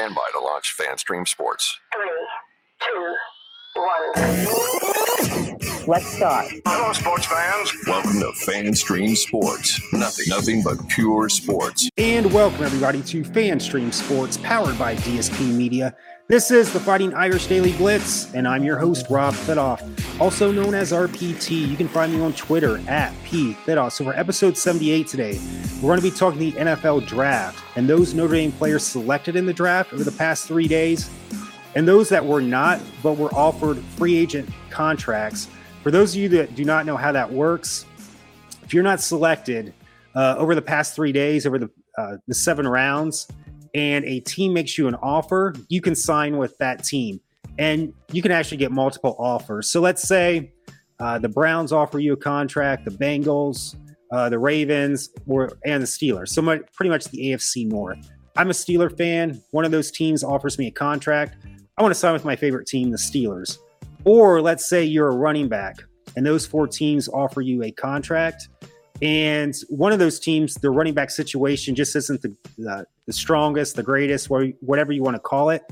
Stand by to launch FanStream Sports. Three, two, one. Let's start. Hello, sports fans. Welcome to FanStream Sports. Nothing, nothing but pure sports. And welcome everybody to FanStream Sports, powered by DSP Media. This is the Fighting Irish Daily Blitz, and I'm your host, Rob Fidoff, also known as RPT. You can find me on Twitter at PFidoff. So for episode 78 today, we're going to be talking the NFL draft and those Notre Dame players selected in the draft over the past three days, and those that were not, but were offered free agent contracts. For those of you that do not know how that works, if you're not selected uh, over the past three days, over the uh, the seven rounds, and a team makes you an offer, you can sign with that team, and you can actually get multiple offers. So let's say uh, the Browns offer you a contract, the Bengals, uh, the Ravens, or and the Steelers. So pretty much the AFC North. I'm a Steeler fan. One of those teams offers me a contract. I want to sign with my favorite team, the Steelers. Or let's say you're a running back and those four teams offer you a contract. And one of those teams, the running back situation just isn't the, the, the strongest, the greatest, whatever you want to call it.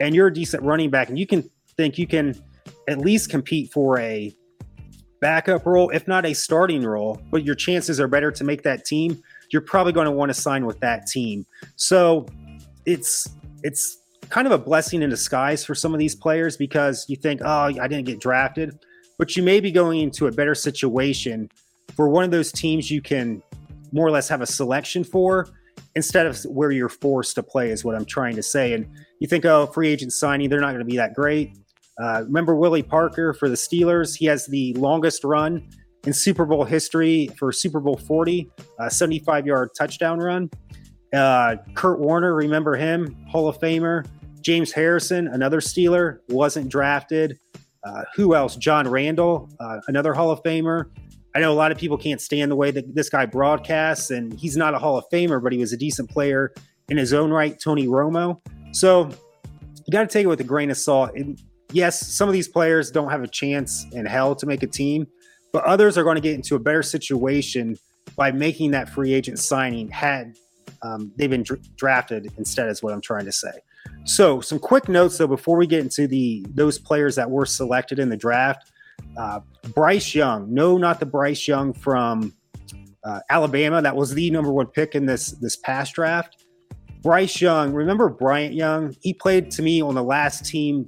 And you're a decent running back, and you can think you can at least compete for a backup role, if not a starting role, but your chances are better to make that team. You're probably going to want to sign with that team. So it's it's kind of a blessing in disguise for some of these players because you think, oh, I didn't get drafted, but you may be going into a better situation for one of those teams you can more or less have a selection for instead of where you're forced to play, is what I'm trying to say. And you think, oh, free agent signing, they're not going to be that great. Uh, remember Willie Parker for the Steelers? He has the longest run in Super Bowl history for Super Bowl 40, a 75 yard touchdown run. Uh, Kurt Warner, remember him? Hall of Famer. James Harrison, another Steeler, wasn't drafted. Uh, who else? John Randle, uh, another Hall of Famer. I know a lot of people can't stand the way that this guy broadcasts, and he's not a Hall of Famer, but he was a decent player in his own right, Tony Romo. So you got to take it with a grain of salt. And yes, some of these players don't have a chance in hell to make a team, but others are going to get into a better situation by making that free agent signing had um, they've been dr- drafted instead, is what I'm trying to say. So, some quick notes though before we get into the those players that were selected in the draft. Uh, Bryce Young, no, not the Bryce Young from uh, Alabama. That was the number one pick in this this past draft. Bryce Young, remember Bryant Young? He played to me on the last team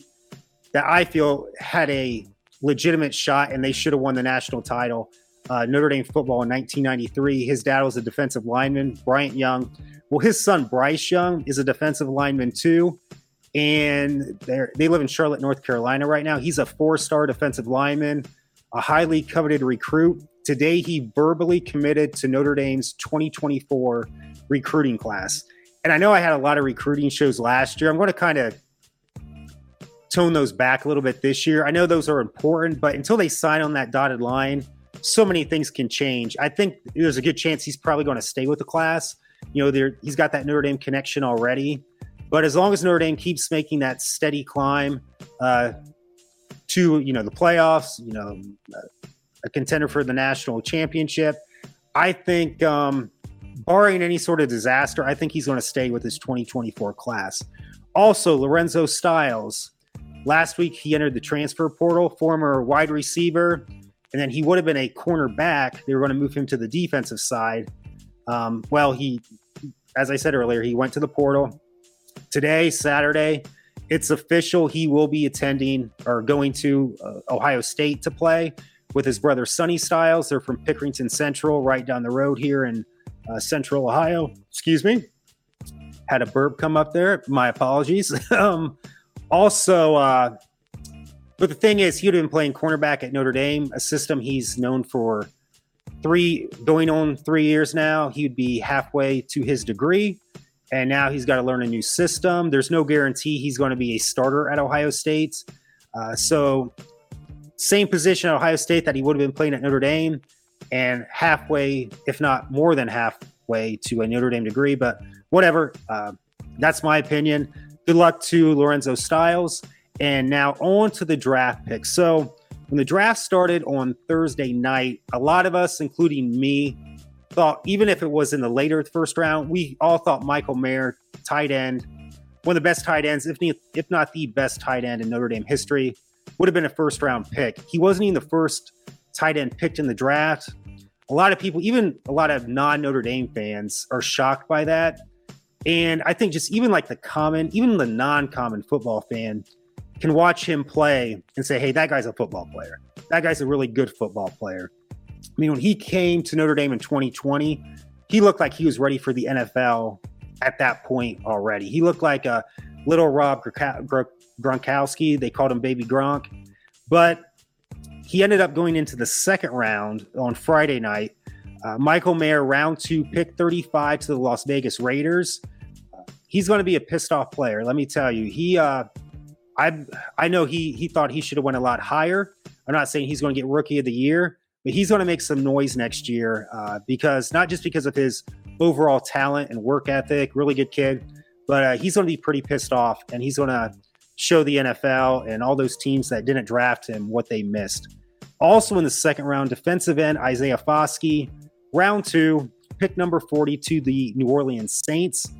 that I feel had a legitimate shot, and they should have won the national title. Uh, Notre Dame football in 1993. His dad was a defensive lineman, Bryant Young. Well, his son Bryce Young is a defensive lineman too, and they they live in Charlotte, North Carolina right now. He's a four-star defensive lineman, a highly coveted recruit. Today, he verbally committed to Notre Dame's 2024 recruiting class. And I know I had a lot of recruiting shows last year. I'm going to kind of tone those back a little bit this year. I know those are important, but until they sign on that dotted line, so many things can change. I think there's a good chance he's probably going to stay with the class. You know, there he's got that Notre Dame connection already. But as long as Notre Dame keeps making that steady climb uh, to you know the playoffs, you know, a contender for the national championship, I think, um, barring any sort of disaster, I think he's going to stay with his 2024 class. Also, Lorenzo Styles. Last week, he entered the transfer portal, former wide receiver, and then he would have been a cornerback. They were going to move him to the defensive side. Um, well, he, as I said earlier, he went to the portal today, Saturday. It's official. He will be attending or going to uh, Ohio State to play with his brother Sonny Styles. They're from Pickerington Central, right down the road here in uh, Central Ohio. Excuse me. Had a burp come up there. My apologies. um, also, uh, but the thing is, he would have been playing cornerback at Notre Dame, a system he's known for three going on three years now. He'd be halfway to his degree, and now he's got to learn a new system. There's no guarantee he's going to be a starter at Ohio State. Uh, so, same position at Ohio State that he would have been playing at Notre Dame, and halfway, if not more than halfway, to a Notre Dame degree. But whatever, uh, that's my opinion. Good luck to Lorenzo Styles. And now on to the draft pick. So, when the draft started on Thursday night, a lot of us, including me, thought even if it was in the later first round, we all thought Michael Mayer, tight end, one of the best tight ends, if, if not the best tight end in Notre Dame history. Would have been a first round pick. He wasn't even the first tight end picked in the draft. A lot of people, even a lot of non Notre Dame fans, are shocked by that. And I think just even like the common, even the non common football fan can watch him play and say, hey, that guy's a football player. That guy's a really good football player. I mean, when he came to Notre Dame in 2020, he looked like he was ready for the NFL at that point already. He looked like a little Rob Gronkowski. They called him Baby Gronk. But he ended up going into the second round on Friday night. Uh, Michael Mayer, round two, pick 35 to the Las Vegas Raiders. He's going to be a pissed off player. Let me tell you. He, uh, I, I know he he thought he should have went a lot higher. I'm not saying he's going to get Rookie of the Year, but he's going to make some noise next year uh, because not just because of his overall talent and work ethic, really good kid, but uh, he's going to be pretty pissed off, and he's going to show the NFL and all those teams that didn't draft him what they missed. Also in the second round, defensive end Isaiah Foskey, round two, pick number 40 to the New Orleans Saints.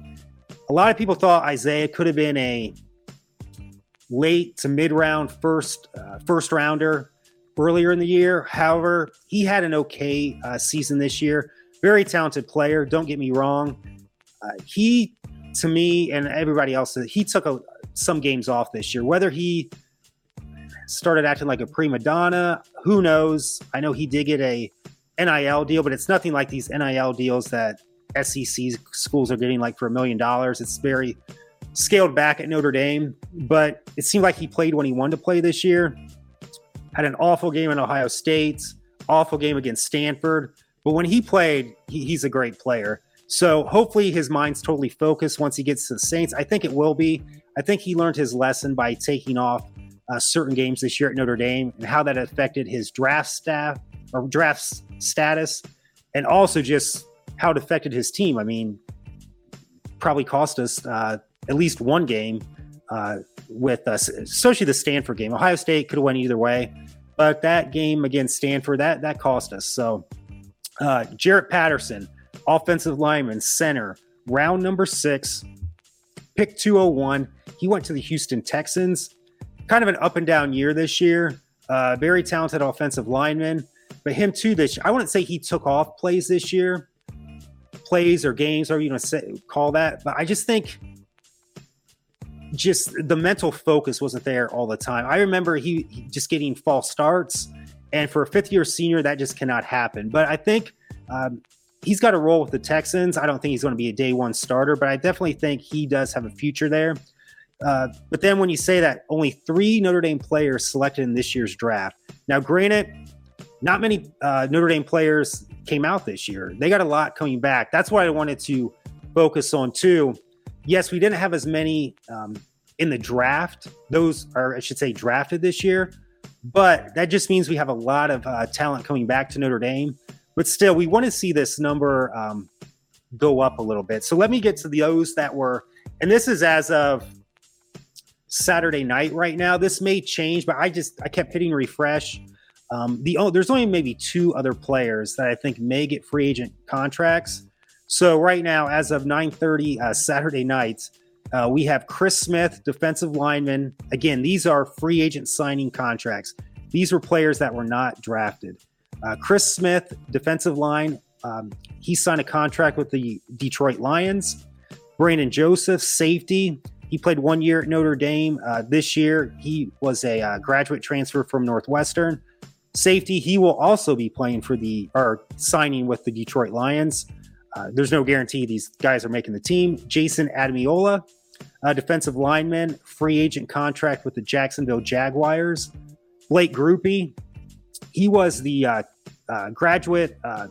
A lot of people thought Isaiah could have been a late to mid round first uh, first rounder earlier in the year. However, he had an okay uh, season this year. Very talented player. Don't get me wrong. Uh, he, to me, and everybody else, he took a, some games off this year. Whether he started acting like a prima donna, who knows? I know he did get a NIL deal, but it's nothing like these NIL deals that SEC schools are getting like for a million dollars. It's very scaled back at Notre Dame, but it seemed like he played when he wanted to play this year. Had an awful game in Ohio State, awful game against Stanford. But when he played, he, he's a great player. So hopefully his mind's totally focused once he gets to the Saints. I think it will be. I think he learned his lesson by taking off uh, certain games this year at Notre Dame and how that affected his draft staff or draft status, and also just how it affected his team. I mean, probably cost us uh, at least one game uh, with us, especially the Stanford game. Ohio State could have went either way, but that game against Stanford that that cost us. So, uh, Jarrett Patterson, offensive lineman, center, round number six, pick 201. He went to the Houston Texans. Kind of an up and down year this year. Uh, very talented offensive lineman, but him too. This I wouldn't say he took off plays this year, plays or games, or you know, say, call that. But I just think just the mental focus wasn't there all the time. I remember he, he just getting false starts, and for a fifth year senior, that just cannot happen. But I think um, he's got a role with the Texans. I don't think he's going to be a day one starter, but I definitely think he does have a future there. Uh, but then when you say that only three Notre Dame players selected in this year's draft. Now, granted, not many uh, Notre Dame players came out this year. They got a lot coming back. That's what I wanted to focus on too yes, we didn't have as many um, in the draft. Those are, I should say, drafted this year. But that just means we have a lot of uh, talent coming back to Notre Dame. But still, we want to see this number um, go up a little bit. So let me get to those that were, and this is as of Saturday night right now. This may change, but I just I kept hitting refresh. Um, the oh, there's only maybe two other players that I think may get free agent contracts. So right now, as of 9:30 uh, Saturday night, uh, we have Chris Smith, defensive lineman. Again, these are free agent signing contracts. These were players that were not drafted. Uh, Chris Smith, defensive line, um, he signed a contract with the Detroit Lions. Brandon Joseph, safety. He played one year at Notre Dame. Uh, this year, he was a uh, graduate transfer from Northwestern. Safety, he will also be playing for the or signing with the Detroit Lions. Uh, there's no guarantee these guys are making the team. Jason Ademilola, a defensive lineman, free agent contract with the Jacksonville Jaguars. Blake Grupe, he was the uh, uh, graduate uh,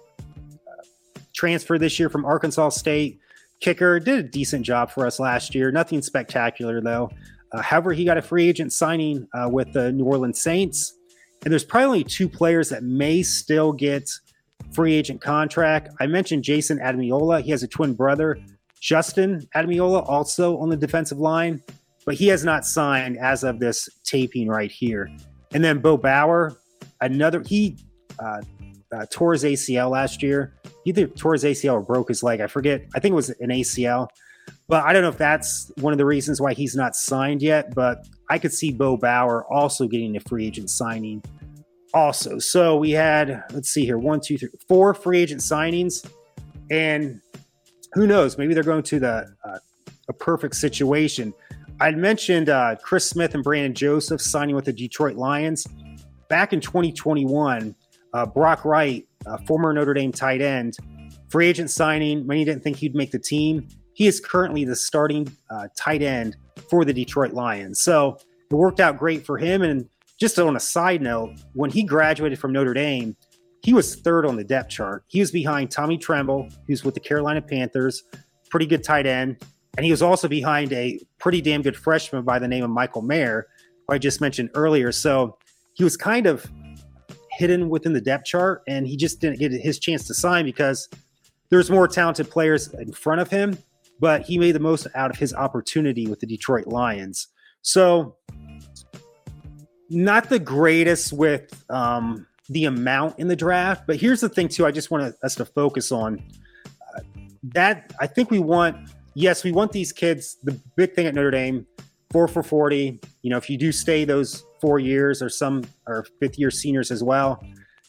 transfer this year from Arkansas State. Kicker did a decent job for us last year. Nothing spectacular though. Uh, however, he got a free agent signing uh, with the New Orleans Saints. And there's probably only two players that may still get free agent contract. I mentioned Jason Ademilola. He has a twin brother, Justin Ademilola, also on the defensive line, but he has not signed as of this taping right here. And then Bo Bauer, another, he uh, uh, tore his ACL last year. Either tore his ACL or broke his leg. I forget. I think it was an ACL. But I don't know if that's one of the reasons why he's not signed yet. But I could see Bo Bauer also getting a free agent signing also. So we had, let's see here, one, two, three, four free agent signings. And who knows? Maybe they're going to the uh, a perfect situation. I'd mentioned uh, Chris Smith and Brandon Joseph signing with the Detroit Lions back in 2021. Uh, Brock Wright, former Notre Dame tight end, free agent signing. Many didn't think he'd make the team. He is currently the starting uh, tight end for the Detroit Lions. So it worked out great for him. And just on a side note, when he graduated from Notre Dame, he was third on the depth chart. He was behind Tommy Tremble, who's with the Carolina Panthers, pretty good tight end. And he was also behind a pretty damn good freshman by the name of Michael Mayer, who I just mentioned earlier. So he was kind of hidden within the depth chart, and he just didn't get his chance to sign because there's more talented players in front of him. But he made the most out of his opportunity with the Detroit Lions. So, not the greatest with um, the amount in the draft. But here's the thing, too. I just want us to focus on uh, that. I think we want yes, we want these kids. The big thing at Notre Dame, four for 40. You know, if you do stay those four years or some or fifth year seniors as well,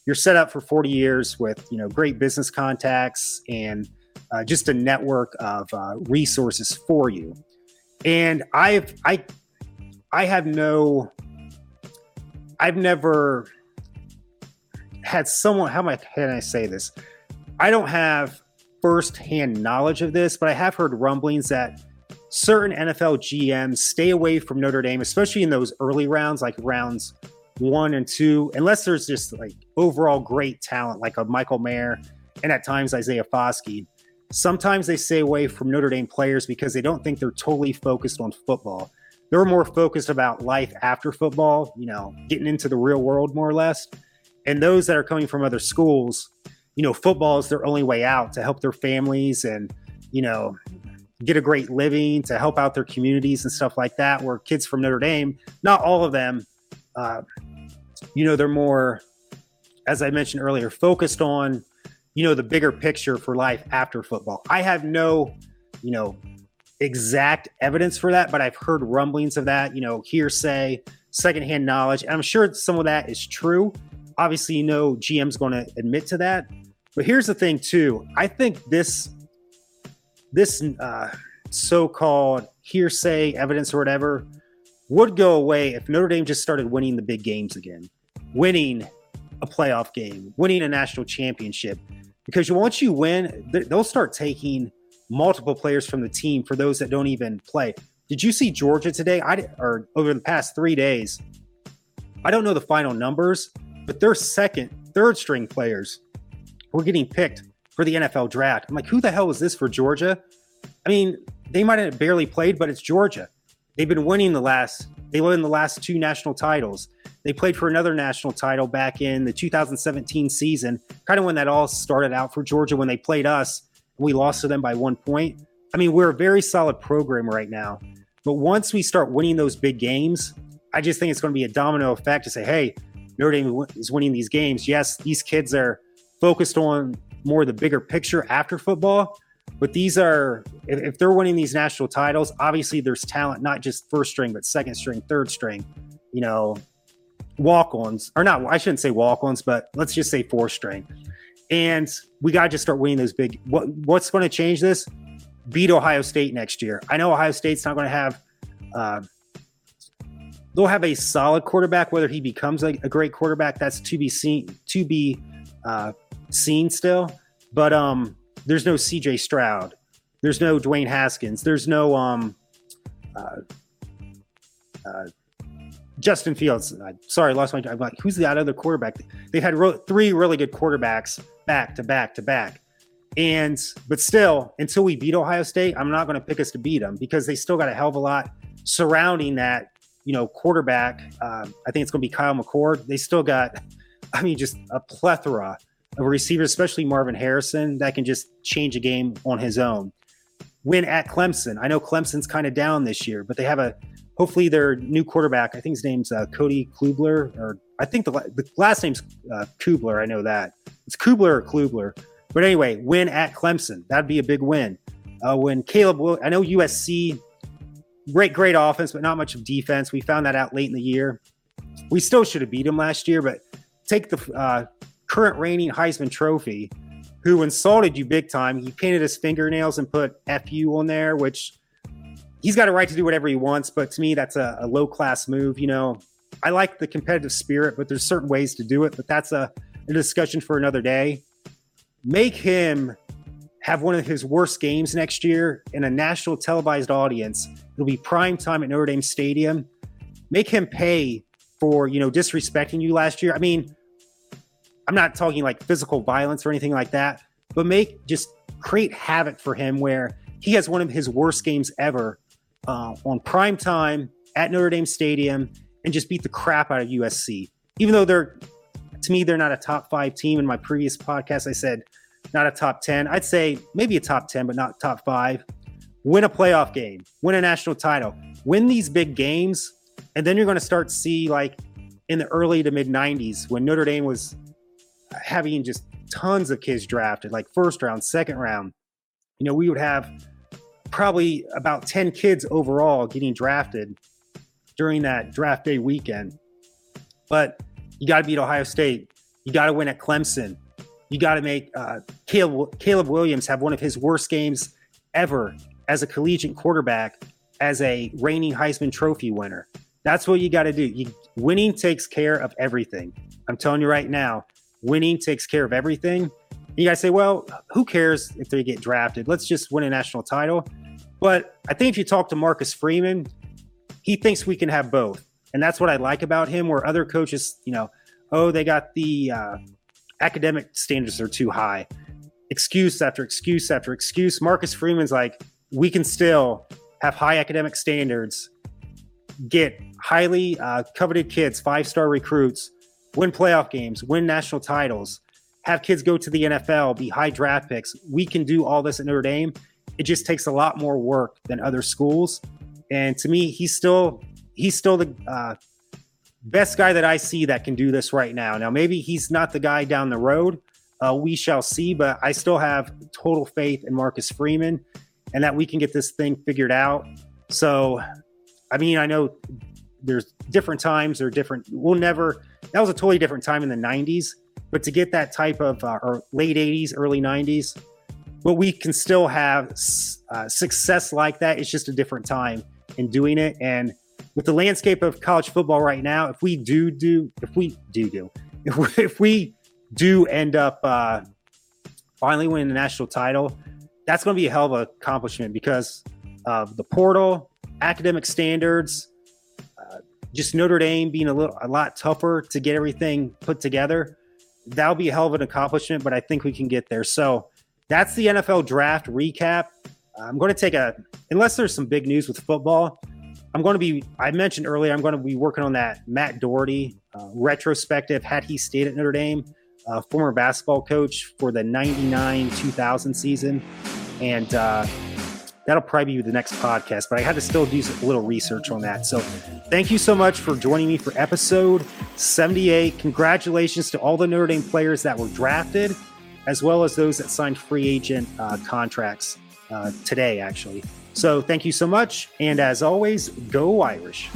you're set up for 40 years with, you know, great business contacts and uh, just a network of uh, resources for you. And I've, I, I have no, I've never had someone, how am I, can I say this? I don't have firsthand knowledge of this, but I have heard rumblings that certain NFL GMs stay away from Notre Dame, especially in those early rounds, like rounds one and two, unless there's just like overall great talent, like a Michael Mayer and at times Isaiah Foskey. Sometimes they stay away from Notre Dame players because they don't think they're totally focused on football. They're more focused about life after football, you know, getting into the real world more or less. And those that are coming from other schools, you know, football is their only way out to help their families and, you know, get a great living, to help out their communities and stuff like that. Where kids from Notre Dame, not all of them, uh, you know, they're more, as I mentioned earlier, focused on, you know, the bigger picture for life after football. I have no, you know, exact evidence for that, but I've heard rumblings of that, you know, hearsay, secondhand knowledge. And I'm sure some of that is true. Obviously, you know, GM's going to admit to that. But here's the thing, too. I think this this uh, so-called hearsay evidence or whatever would go away if Notre Dame just started winning the big games again, winning a playoff game, winning a national championship. Because once you win, they'll start taking multiple players from the team for those that don't even play. Did you see Georgia today? I or over the past three days. I don't know the final numbers, but their second, third string players were getting picked for the NFL draft. I'm like, who the hell is this for Georgia? I mean, they might have barely played, but it's Georgia. They've been winning the last, they won the last two national titles. They played for another national title back in the 2017 season, kind of when that all started out for Georgia when they played us. We lost to them by one point. I mean, we're a very solid program right now. But once we start winning those big games, I just think it's going to be a domino effect to say, hey, Notre Dame is winning these games. Yes, these kids are focused on more the bigger picture after football. But these are, if, they're winning these national titles, obviously there's talent, not just first string, but second string, third string, you know, walk ons, or not, I shouldn't say walk ons, but let's just say four string. And we got to just start winning those big. What, what's going to change this? Beat Ohio State next year. I know Ohio State's not going to have, uh, they'll have a solid quarterback. Whether he becomes a, a great quarterback, that's to be seen, to be uh, seen still. But um, there's no C.J. Stroud, there's no Dwayne Haskins, there's no um, uh, uh, Justin Fields. I, sorry, I lost my. I'm like, who's that other quarterback? They had ro- three really good quarterbacks back to back to back. And but still, until we beat Ohio State, I'm not going to pick us to beat them because they still got a hell of a lot surrounding that, you know, quarterback. Um, I think it's going to be Kyle McCord. They still got, I mean, just a plethora of receivers, especially Marvin Harrison, that can just change a game on his own. Win at Clemson. I know Clemson's kind of down this year, but they have a hopefully their new quarterback. I think his name's uh, Cody Klubler, or I think the, the last name's uh, Kubler. I know that it's Kubler or Klubler. But anyway, win at Clemson. That'd be a big win. Uh, when Caleb, I know USC, great, great offense, but not much of defense. We found that out late in the year. We still should have beat him last year, but take the uh, current reigning Heisman Trophy, who insulted you big time. He painted his fingernails and put "fu" on there, which he's got a right to do whatever he wants. But to me, that's a, a low class move. You know, I like the competitive spirit, but there's certain ways to do it. But that's a, a discussion for another day. Make him have one of his worst games next year in a national televised audience. It'll be prime time at Notre Dame Stadium. Make him pay for you know disrespecting you last year. I mean, I'm not talking like physical violence or anything like that, but make just create havoc for him where he has one of his worst games ever uh, on prime time at Notre Dame Stadium and just beat the crap out of USC. Even though they're, to me, they're not a top five team. In my previous podcast, I said not a top 10. I'd say maybe a top 10, but not top five. Win a playoff game, win a national title, win these big games. And then you're going to start see, like in the early to mid 90s, when Notre Dame was having just tons of kids drafted, like first round, second round. You know, we would have probably about 10 kids overall getting drafted during that draft day weekend. But you got to beat Ohio State. You got to win at Clemson. You got to make uh, Caleb, Caleb Williams have one of his worst games ever as a collegiate quarterback, as a reigning Heisman Trophy winner. That's what you got to do. You, winning takes care of everything. I'm telling you right now, winning takes care of everything. You guys say, well, who cares if they get drafted? Let's just win a national title. But I think if you talk to Marcus Freeman, he thinks we can have both. And that's what I like about him, where other coaches, you know, oh, they got the uh, academic standards are too high. Excuse after excuse after excuse. Marcus Freeman's like, we can still have high academic standards, get highly uh, coveted kids, five star recruits, win playoff games, win national titles, have kids go to the NFL, be high draft picks. We can do all this at Notre Dame. It just takes a lot more work than other schools. And to me, he's still he's still the uh, best guy that I see that can do this right now. Now, maybe he's not the guy down the road. Uh, we shall see, but I still have total faith in Marcus Freeman and that we can get this thing figured out. So, I mean, I know there's different times or different. We'll never. That was a totally different time in the '90s, but to get that type of uh, or late '80s, early '90s, but we can still have uh, success like that. It's just a different time in doing it. And with the landscape of college football right now, if we do do, if we do do, if we, if we do end up uh, finally winning the national title, that's going to be a hell of an accomplishment because of the portal, academic standards, uh, just Notre Dame being a little a lot tougher to get everything put together. That'll be a hell of an accomplishment, but I think we can get there. So that's the NFL draft recap. I'm going to take a, unless there's some big news with football, I'm going to be, I mentioned earlier, I'm going to be working on that Matt Doherty uh, retrospective. Had he stayed at Notre Dame, uh, former basketball coach for the 99 2000 season. And uh, that'll probably be the next podcast, but I had to still do a little research on that. So thank you so much for joining me for episode 78. Congratulations to all the Notre Dame players that were drafted as well as those that signed free agent uh, contracts uh, today, actually. So thank you so much. And as always, go Irish.